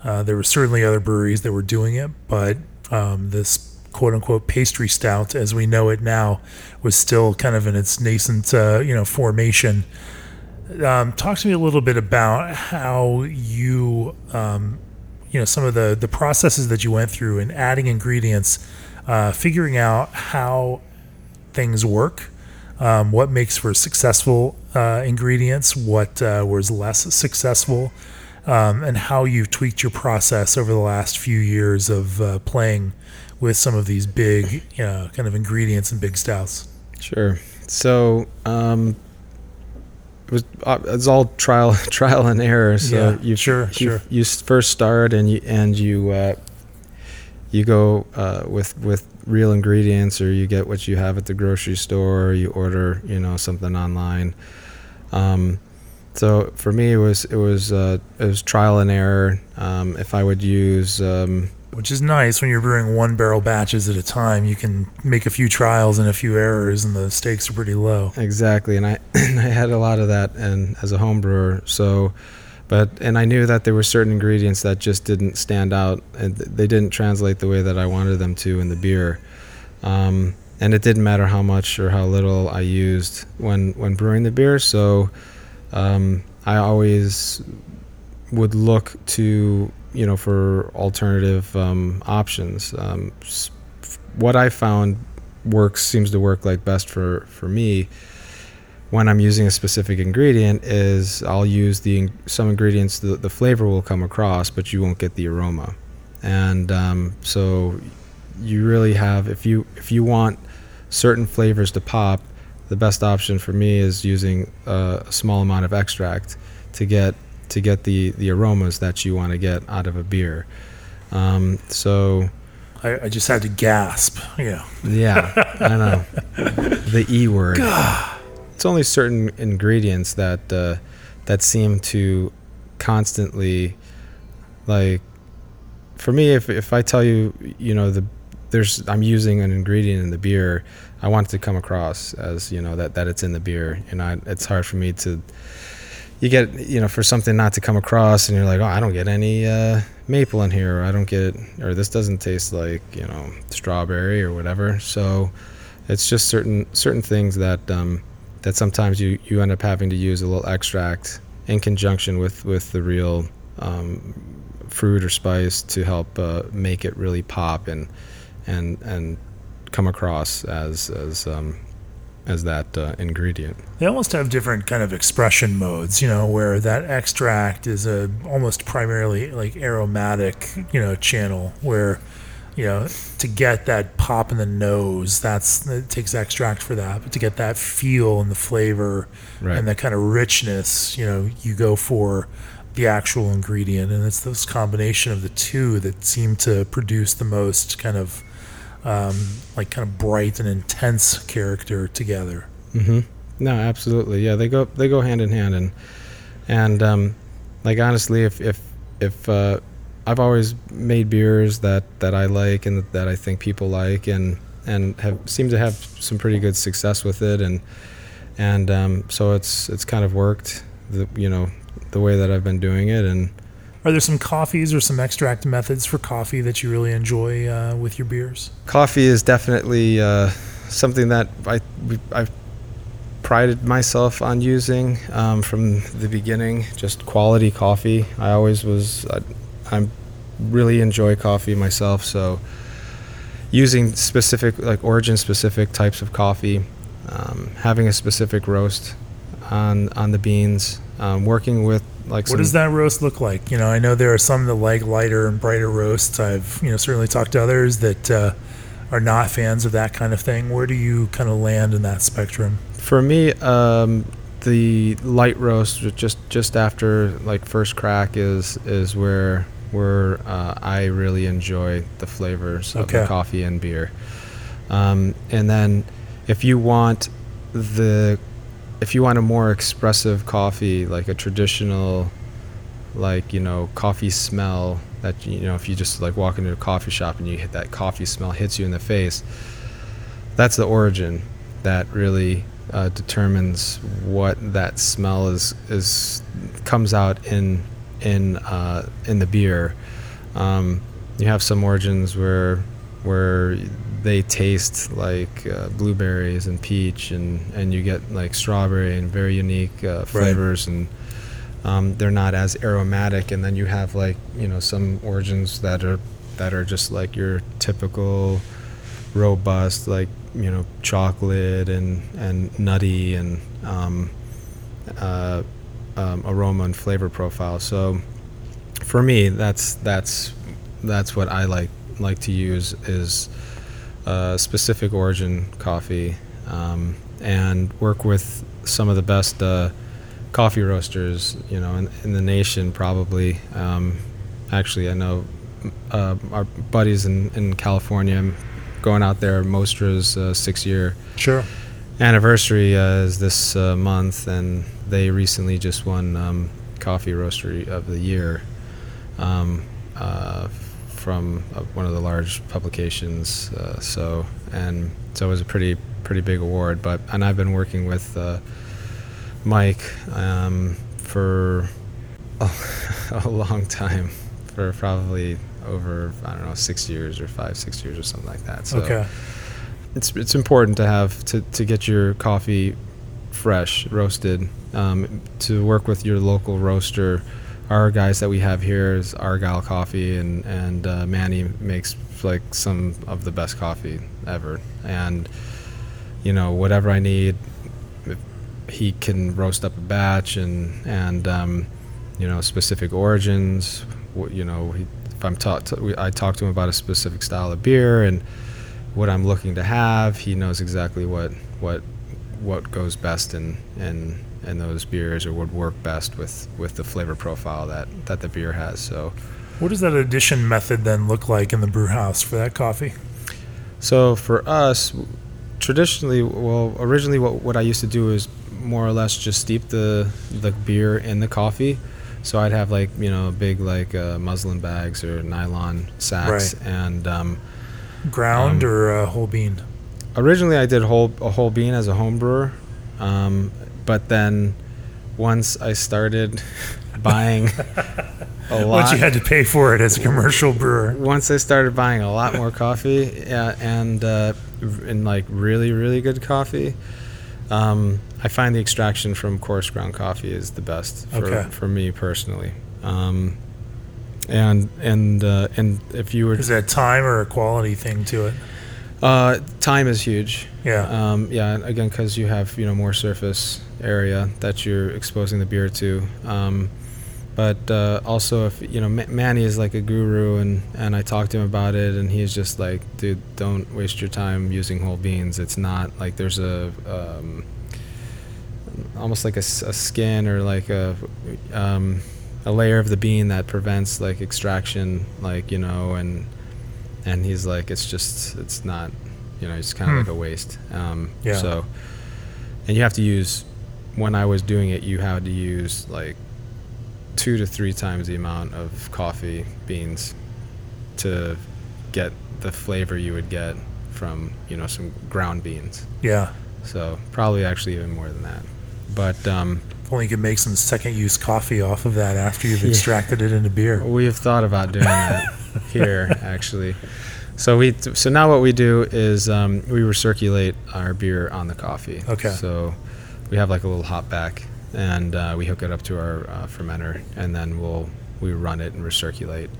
Uh, there were certainly other breweries that were doing it, but um, this quote unquote pastry stout, as we know it now, was still kind of in its nascent, uh, you know, formation. Um, talk to me a little bit about how you, um, you know, some of the the processes that you went through in adding ingredients, uh, figuring out how things work, um, what makes for successful uh, ingredients, what uh, was less successful, um, and how you've tweaked your process over the last few years of uh, playing with some of these big, you know, kind of ingredients and big stouts. Sure. So um, it was uh, it's all trial trial and error. So Yeah, you sure, you, sure. You first start and you and you uh, you go uh, with with real ingredients, or you get what you have at the grocery store, or you order you know something online. Um, so for me, it was it was uh, it was trial and error. Um, if I would use um, Which is nice when you're brewing one barrel batches at a time. You can make a few trials and a few errors, and the stakes are pretty low. Exactly, and I I had a lot of that, and as a home brewer, so, but and I knew that there were certain ingredients that just didn't stand out, and they didn't translate the way that I wanted them to in the beer, um, and it didn't matter how much or how little I used when when brewing the beer. So, um, I always would look to you know for alternative um, options. Um, what I found works seems to work like best for for me when I'm using a specific ingredient is I'll use the some ingredients the, the flavor will come across but you won't get the aroma and um, so you really have if you if you want certain flavors to pop the best option for me is using uh, a small amount of extract to get to get the the aromas that you want to get out of a beer um, so I, I just had to gasp. Yeah. yeah, I know. The E word. It's only certain ingredients that uh, that seem to constantly, like, for me, if if I tell you, you know, the there's I'm using an ingredient in the beer, I want it to come across as you know that that it's in the beer. You know, I, it's hard for me to. You get you know for something not to come across, and you're like, oh, I don't get any uh, maple in here, or I don't get, or this doesn't taste like you know strawberry or whatever. So it's just certain certain things that um, that sometimes you you end up having to use a little extract in conjunction with with the real um, fruit or spice to help uh, make it really pop and and and come across as as um, as that uh, ingredient. They almost have different kind of expression modes, you know, where that extract is a almost primarily like aromatic, you know, channel where you know, to get that pop in the nose, that's it takes extract for that. But to get that feel and the flavor Right. and that kind of richness, you know, you go for the actual ingredient, and it's this combination of the two that seem to produce the most kind of um, like kind of bright and intense character together. hmm No, absolutely. Yeah, they go they go hand in hand, and and um, like honestly, if if if uh, I've always made beers that that I like and that I think people like, and and have seem to have some pretty good success with it, and and um, so it's it's kind of worked, the you know the way that I've been doing it, and Are there some coffees or some extract methods for coffee that you really enjoy uh, with your beers? coffee is definitely uh, something that I I prided myself on using um, from the beginning. Just quality coffee. I always was. I, I really enjoy coffee myself, so using specific like origin specific types of coffee, um, having a specific roast on on the beans, um, working with like What some does that roast look like? You know, I know there are some that like lighter and brighter roasts. I've you know certainly talked to others that uh, are not fans of that kind of thing. Where do you kind of land in that spectrum? For me, um, the light roast just just after like first crack is is where where uh, I really enjoy the flavors of the coffee and beer. Um, and then if you want the if you want a more expressive coffee, like a traditional like you know coffee smell that you know if you just like walk into a coffee shop and you hit that coffee smell hits you in the face that's the origin that really uh, determines what that smell is is comes out in in uh, in the beer. Um, you have some origins where where they taste like uh, blueberries and peach, and and you get like strawberry and very unique uh, flavors, and um, they're not as aromatic. And then you have like you know some origins that are that are just like your typical robust, like you know, chocolate and and nutty and um, uh, um, aroma and flavor profile. So for me, that's that's that's what I like like to use is uh, specific origin coffee um, and work with some of the best uh, coffee roasters, you know, in, in the nation probably. Um, actually, I know uh, our buddies in, in California. Going out there. Mostra's uh, six year Sure. anniversary uh, is this uh, month, and they recently just won um, Coffee Roastery of the Year um, uh, from uh, one of the large publications. Uh, so, and so it was a pretty pretty big award. But and I've been working with uh, Mike um, for a, a long time, for probably over I don't know six years or five six years or something like that. So okay. it's it's important to have to, to get your coffee fresh roasted um, to work with your local roaster our guys that we have here is argyle coffee and and uh, manny makes like some of the best coffee ever and you know whatever i need he can roast up a batch and and um, you know specific origins you know if i'm taught i talk to him about a specific style of beer and what I'm looking to have. He knows exactly what what what goes best in in in those beers or would work best with with the flavor profile that that the beer has. So What does that addition method then look like in the brew house for that coffee? so for us traditionally well originally what what I used to do is more or less just steep the the beer in the coffee. So I'd have like you know big like uh, muslin bags or nylon sacks and um, Ground Um, or whole bean? originally I did whole a whole bean as a home brewer, um, but then once I started buying a lot, Once you had to pay for it as a commercial brewer. once I started buying a lot more coffee, yeah, and uh, and like really really good coffee, um, I find the extraction from coarse ground coffee is the best for, Okay. for me personally. Um, and and uh, and if you were Is that time or a quality thing to it? Uh, time is huge. Yeah. Um, yeah, again, because you have you know more surface area that you're exposing the beer to, um, but uh, also if you know Ma- Manny is like a guru and and I talked to him about it and he's just like dude don't waste your time using whole beans it's not like there's a um, almost like a skin or like a um, a layer of the bean that prevents like extraction like you know and and he's like it's just it's not you know it's kind of Hmm. like a waste um, Yeah. so and you have to use when I was doing it you had to use like two to three times the amount of coffee beans to get the flavor you would get from you know some ground beans Yeah. so probably actually even more than that but um, If only you could make some second use coffee off of that after you've Yeah. extracted it into beer. We have thought about doing that here, actually. So we so now what we do is um, we recirculate our beer on the coffee. Okay. So we have like a little hop back, and uh, we hook it up to our uh, fermenter, and then we'll we run it and recirculate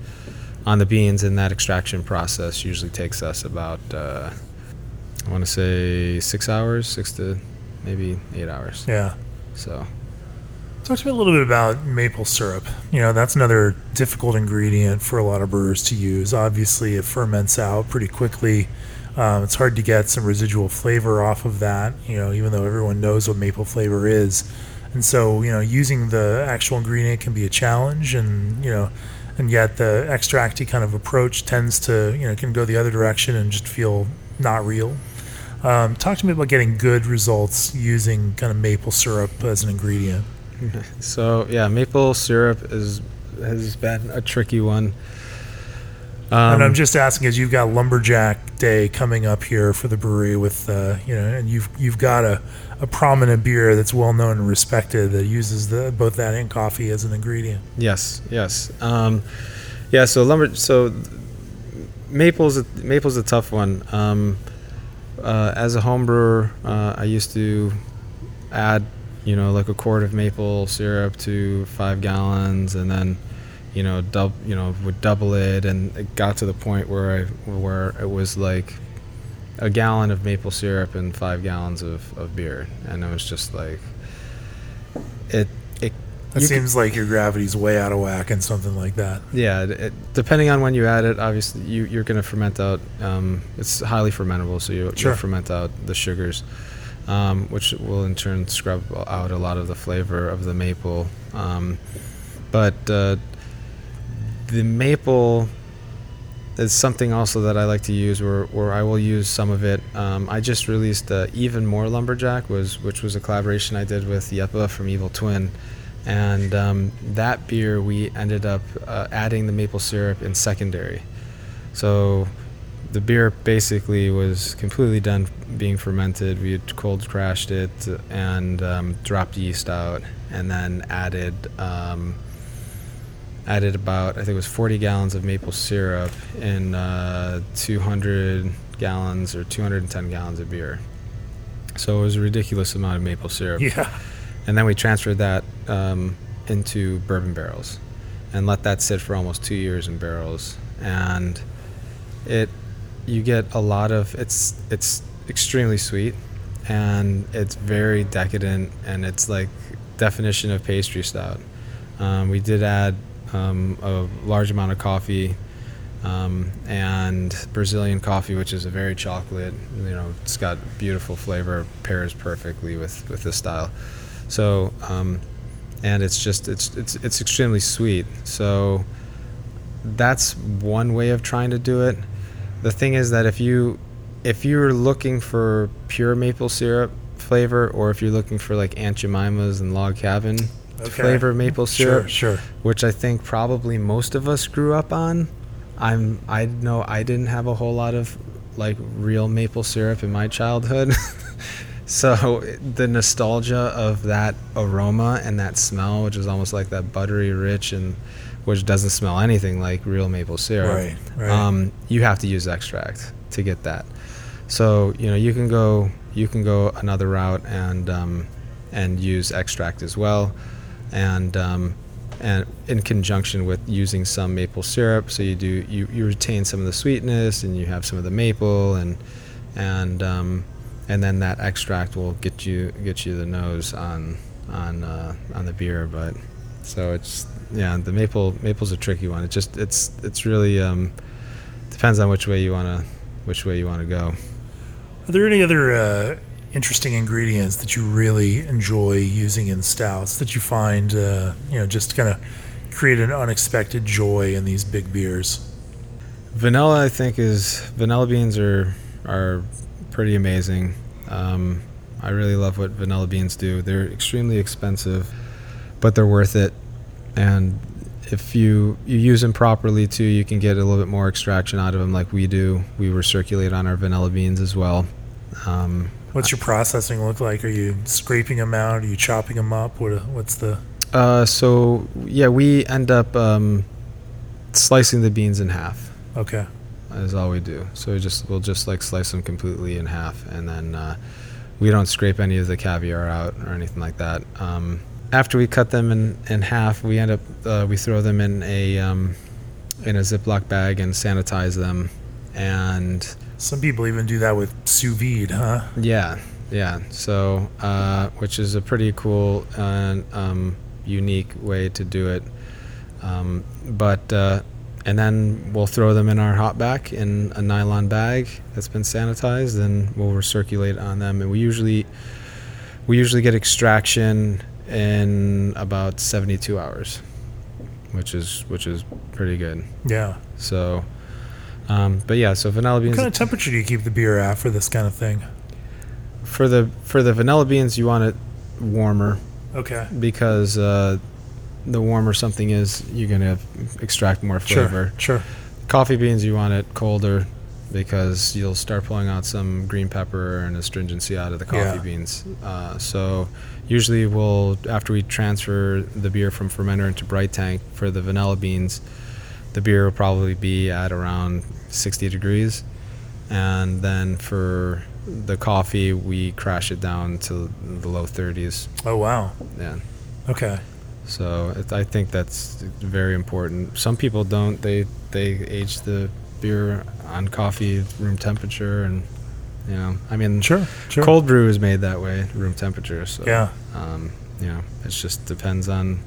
on the beans, and that extraction process usually takes us about uh, I want to say six hours, six to maybe eight hours. Yeah. So Talk to me a little bit about maple syrup. You know, that's another difficult ingredient for a lot of brewers to use. Obviously, it ferments out pretty quickly. Um, it's hard to get some residual flavor off of that, you know, even though everyone knows what maple flavor is. And so, you know, using the actual ingredient can be a challenge, and, you know, and yet the extracty kind of approach tends to, you know, can go the other direction and just feel not real. Um, talk to me about getting good results using kind of maple syrup as an ingredient. So yeah, maple syrup is has been a tricky one. Um, and I'm just asking because you've got lumberjack day coming up here for the brewery with uh, you know, and you've you've got a, a prominent beer that's well known and respected that uses the both that and coffee as an ingredient. yes, yes, um, yeah. So lumber, so maple's a, maple's a tough one. Um, uh, as a home brewer, uh, I used to add, you know, like a quart of maple syrup to five gallons, and then, you know, dub, you know, would double it, and it got to the point where I where it was like a gallon of maple syrup and five gallons of, of beer, and it was just like it. It seems like your gravity's way out of whack and something like that. yeah, it, depending on when you add it, obviously you, you're going to ferment out. Um, it's highly fermentable, so you, Sure. you'll ferment out the sugars, um, which will in turn scrub out a lot of the flavor of the maple. Um, but uh, the maple is something also that I like to use, where, where I will use some of it. Um, I just released uh, even more lumberjack, was which was a collaboration I did with Jeppe from Evil Twin and um, that beer we ended up uh, adding the maple syrup in secondary. So the beer basically was completely done being fermented. We had cold crashed it and um, dropped yeast out, and then added um, added about I think it was 40 gallons of maple syrup in uh, 200 gallons or 210 gallons of beer. So it was a ridiculous amount of maple syrup Yeah. and then we transferred that um, into bourbon barrels and let that sit for almost two years in barrels and it you get a lot of it's it's extremely sweet and it's very decadent and it's like definition of pastry stout um, we did add um, a large amount of coffee um, and Brazilian coffee, which is a very chocolate. You know, it's got beautiful flavor, pairs perfectly with with this style. So, um, and it's just it's it's it's extremely sweet. So that's one way of trying to do it. The thing is that if you if you're looking for pure maple syrup flavor, or if you're looking for like Aunt Jemima's and Log Cabin Okay. flavor maple syrup, Sure, sure. which I think probably most of us grew up on. I'm I know I didn't have a whole lot of like real maple syrup in my childhood. so the nostalgia of that aroma and that smell, which is almost like that buttery rich and which doesn't smell anything like real maple syrup. Right, right. Um, you have to use extract to get that. So you know you can go you can go another route and um, and use extract as well, and um, and in conjunction with using some maple syrup. So you do you, you retain some of the sweetness and you have some of the maple and and um, and then that extract will get you get you the nose on on uh, on the beer. But so it's yeah, the maple maple's a tricky one. It just it's it's really um, depends on which way you wanna which way you wanna go. Are there any other uh, interesting ingredients that you really enjoy using in stouts that you find, uh, you know, just kind of create an unexpected joy in these big beers? Vanilla, I think, is vanilla beans are are pretty amazing. Um, I really love what vanilla beans do. They're extremely expensive, but they're worth it. And if you you use them properly too, you can get a little bit more extraction out of them, like we do. We recirculate on our vanilla beans as well. Um, What's your processing look like? Are you scraping them out? Are you chopping them up? What what's the uh, so yeah, we end up um, slicing the beans in half. okay? is all we do. So we just we'll just like slice them completely in half, and then uh, we don't scrape any of the caviar out or anything like that. Um, after we cut them in, in half, we end up uh, we throw them in a um, in a Ziploc bag and sanitize them, and Some people even do that with sous vide, huh? yeah, yeah. So uh, which is a pretty cool and um, unique way to do it. Um, but uh, and then we'll throw them in our hop back in a nylon bag that's been sanitized, and we'll recirculate on them. And we usually we usually get extraction in about 72 hours, which is which is pretty good. Yeah. So, um, but yeah, so vanilla beans. What kind of temperature do you keep the beer at for this kind of thing? for the for the vanilla beans, you want it warmer Okay. because uh, the warmer something is, you're gonna extract more flavor. Sure. Sure. Coffee beans, you want it colder because you'll start pulling out some green pepper and astringency out of the coffee Yeah. beans. Uh, so usually we'll after we transfer the beer from fermenter into bright tank for the vanilla beans, the beer will probably be at around 60 degrees, and then for the coffee we crash it down to the low 30s. Oh wow. Yeah. Okay. So it, I think that's very important. Some people don't. They they age the beer on coffee room temperature, and you know, I mean, Sure. Sure. cold brew is made that way, room temperature. So Yeah. um, you know, it just depends on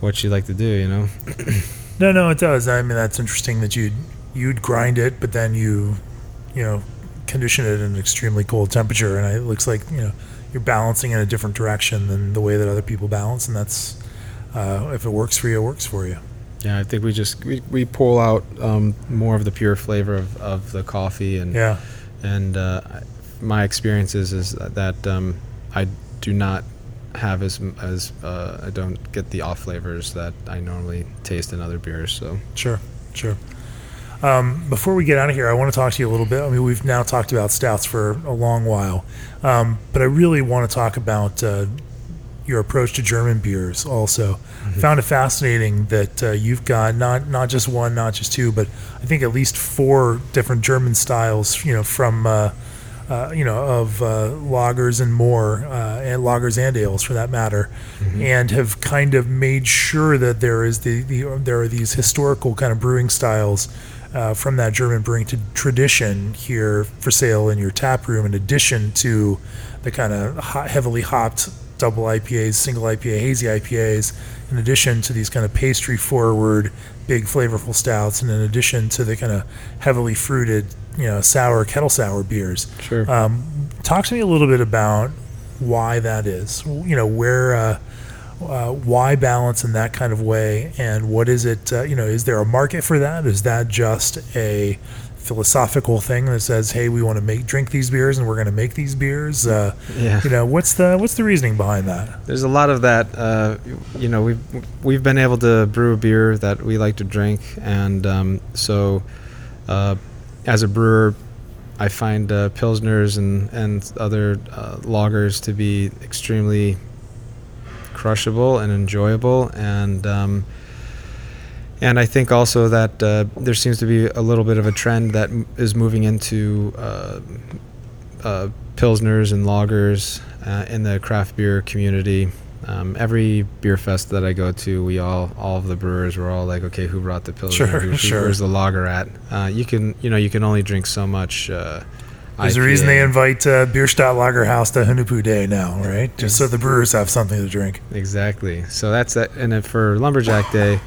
what you like to do. You know, No, no, it does. I mean, that's interesting that you'd you'd grind it, but then you, you know, condition it at an extremely cold temperature, and it looks like you know you're balancing in a different direction than the way that other people balance, and that's uh, if it works for you, it works for you. Yeah. I think we just we, we pull out um, more of the pure flavor of, of the coffee, and Yeah. and uh, my experience is is that um, I do not have as as uh, I don't get the off flavors that I normally taste in other beers. So Sure, sure. Um, before we get out of here, I want to talk to you a little bit. I mean, we've now talked about stouts for a long while, um, but I really want to talk about uh, your approach to German beers. Also, found it fascinating that uh, you've got not not just one, not just two, but I think at least four different German styles. You know, from uh, uh, you know of uh, lagers and more, uh, and lagers and ales for that matter, and have kind of made sure that there is the, the there are these historical kind of brewing styles uh, from that German brewing to tradition here for sale in your tap room, in addition to the kind of hot, heavily hopped double IPAs, single IPA, hazy IPAs, in addition to these kind of pastry forward, big flavorful stouts, and in addition to the kind of heavily fruited, you know, sour kettle sour beers. sure. Um, talk to me a little bit about why that is. You know, where, uh, uh, why balance in that kind of way, and what is it? Uh, you know, is there a market for that? Is that just a philosophical thing that says, "Hey, we want to make drink these beers, and we're going to make these beers"? Uh, yeah. you know, what's the what's the reasoning behind that? There's a lot of that. Uh, you know, we've we've been able to brew a beer that we like to drink, and um, so uh, as a brewer, I find uh, pilsners and and other uh, lagers to be extremely crushable and enjoyable, and um, and I think also that uh, there seems to be a little bit of a trend that m- is moving into uh, uh, pilsners and lagers uh, in the craft beer community. Um, every beer fest that I go to, we all, all of the brewers, were all like, okay, who brought the pilsner? Sure, Who- sure. Where's the lager at? Uh, you can, you know, you can only drink so much uh, There's a reason they invite uh, Bierstadt Lagerhaus to Hunahpu Day now, right? Just so the brewers have something to drink. Exactly. So that's that. And then for Lumberjack Day,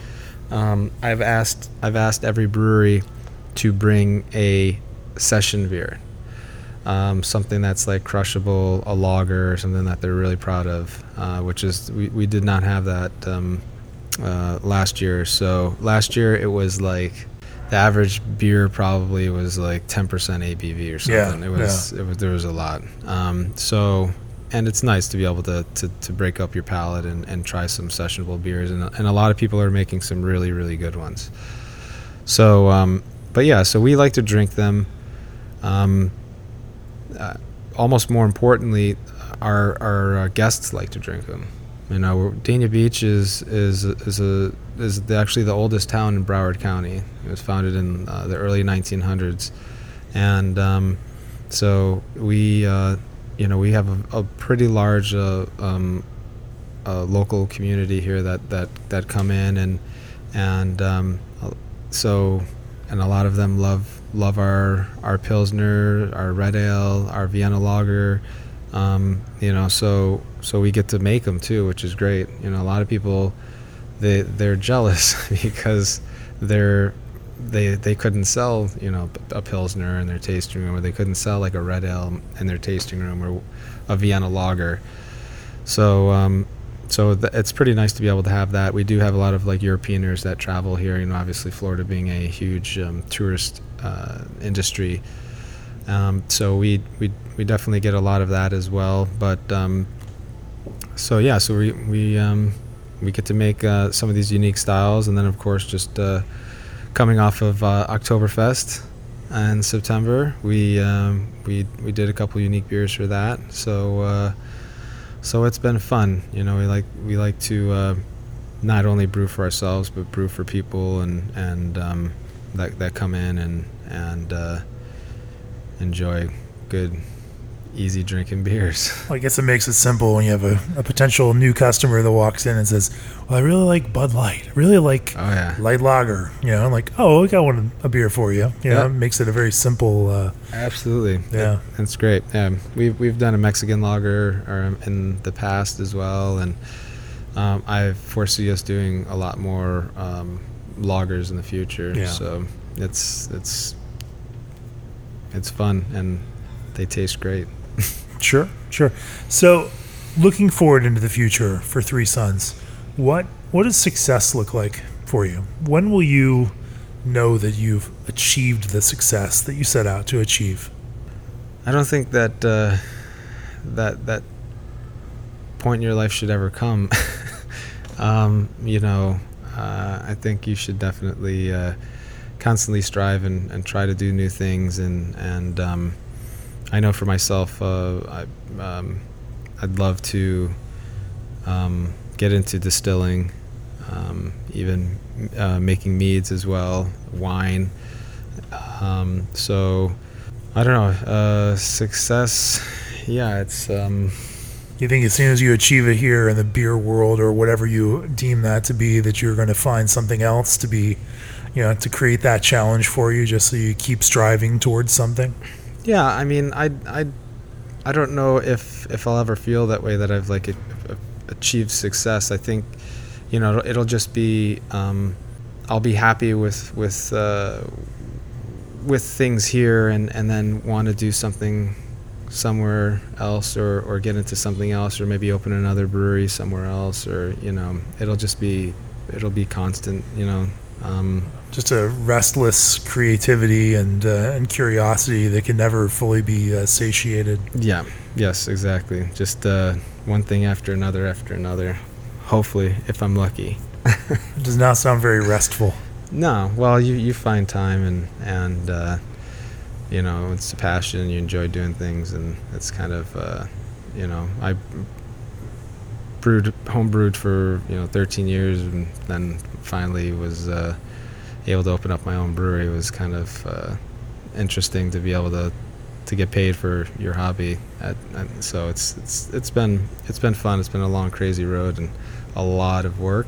um, I've asked I've asked every brewery to bring a session beer, um, something that's like crushable, a lager, or something that they're really proud of. Uh, which is we, we did not have that um, uh, last year. So last year it was like the average beer probably was like 10% ABV or something. Yeah, it was it was there was a lot. Um, so and it's nice to be able to, to, to break up your palate and, and try some sessionable beers and, and a lot of people are making some really really good ones. So um, but yeah, so we like to drink them. Um, uh, almost more importantly, our our uh, guests like to drink them. You know, Dania Beach is is is a is the, actually the oldest town in Broward County. It was founded in uh, the early 1900s, and um, so we uh, you know we have a, a pretty large uh, um, local community here that, that that come in and and um, so and a lot of them love love our our pilsner, our red ale, our Vienna lager. Um, you know, so so we get to make them too, which is great. You know, a lot of people they they're jealous because they're they they couldn't sell you know a pilsner in their tasting room, or they couldn't sell like a red ale in their tasting room, or a Vienna lager. So um, so th- it's pretty nice to be able to have that. We do have a lot of like Europeaners that travel here. You know, obviously Florida being a huge um, tourist uh, industry. Um, so we, we we definitely get a lot of that as well. But um, so yeah, so we we um, we get to make uh, some of these unique styles, and then of course just uh, coming off of uh, Oktoberfest in September, we um, we we did a couple unique beers for that. So uh, so it's been fun. You know, we like we like to uh, not only brew for ourselves, but brew for people and and um, that that come in and and uh, enjoy good easy drinking beers. Well, I guess it makes it simple when you have a, a, potential new customer that walks in and says, "Well, I really like Bud Light. I really like oh, yeah. light lager." You know, I'm like, "Oh, I got one a beer for you." You know, it makes it a very simple. Uh, Absolutely. Yeah, that's great. Yeah, we've we've done a Mexican lager in the past as well, and um, I foresee us doing a lot more um, lagers in the future. Yeah. So it's it's it's fun and they taste great. Sure, sure. So, looking forward into the future for Three Sons, what what does success look like for you? When will you know that you've achieved the success that you set out to achieve? I don't think that uh, that that point in your life should ever come. um, you know, uh, I think you should definitely uh, constantly strive and, and try to do new things and and um, I know for myself, uh, I, um, I'd love to um, get into distilling, um, even uh, making meads as well, wine. Um, so I don't know. Uh, success, yeah, it's. Um, you think as soon as you achieve it here in the beer world or whatever you deem that to be, that you're going to find something else to be, you know, to create that challenge for you, just so you keep striving towards something? Yeah, I mean, I, I, I don't know if if I'll ever feel that way that I've like achieved success. I think, you know, it'll, it'll just be um, I'll be happy with with uh, with things here, and and then want to do something somewhere else, or or get into something else, or maybe open another brewery somewhere else, or you know, it'll just be it'll be constant, you know. Um, just a restless creativity and uh, and curiosity that can never fully be uh, satiated. Yeah. Yes. Exactly. Just uh, one thing after another after another. Hopefully, if I'm lucky. it does not sound very restful. No. Well, you you find time and and uh, you know it's a passion. You enjoy doing things, and it's kind of uh, you know I brewed home brewed for you know 13 years, and then finally was uh, able to open up my own brewery was kind of uh, interesting to be able to to get paid for your hobby. At, at, so it's it's it's been it's been fun. It's been a long, crazy road and a lot of work.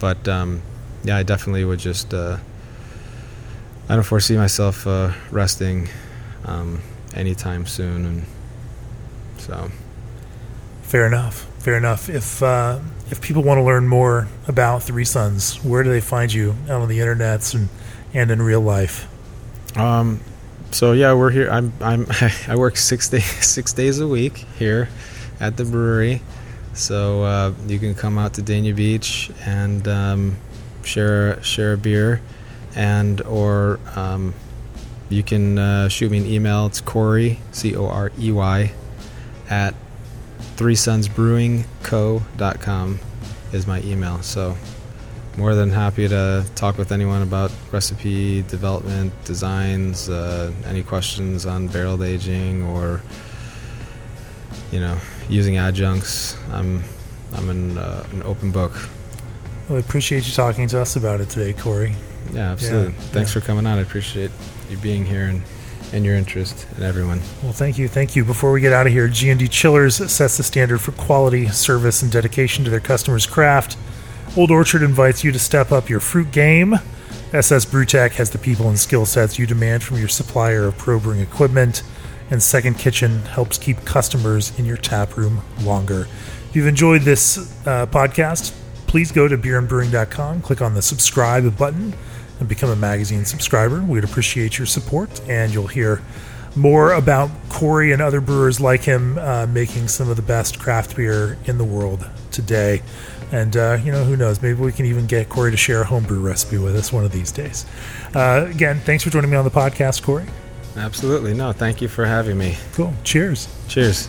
But um, yeah, I definitely would just uh, I don't foresee myself uh, resting um, anytime soon, and so. Fair enough. Fair enough. If uh, if people want to learn more about Three Sons, where do they find you out on the internets and and in real life? Um, so yeah, we're here. I'm I'm I work six days six days a week here at the brewery. So uh, you can come out to Dania Beach and um, share share a beer, and or um, you can uh, shoot me an email. It's Corey C O R E Y at Three Sons Brewing Co.com is my email. So more than happy to talk with anyone about recipe development, designs, uh, any questions on barrel aging or you know using adjuncts. I'm I'm an, uh, an open book. Well, I appreciate you talking to us about it today, Corey. Yeah, absolutely. Yeah, Thanks yeah. for coming on. I appreciate you being here and and your interest and everyone. Well, thank you, thank you. Before we get out of here, G and D Chillers sets the standard for quality, service, and dedication to their customers' craft. Old Orchard invites you to step up your fruit game. SS Brewtech has the people and skill sets you demand from your supplier of pro brewing equipment. And Second Kitchen helps keep customers in your tap room longer. If you've enjoyed this uh, podcast, please go to beerandbrewing.com, click on the subscribe button, and become a magazine subscriber. We'd appreciate your support, and you'll hear more about Corey and other brewers like him uh, making some of the best craft beer in the world today. And, uh, you know, who knows? Maybe we can even get Corey to share a homebrew recipe with us one of these days. Uh, again, thanks for joining me on the podcast, Corey. Absolutely. No, thank you for having me. Cool. Cheers. Cheers.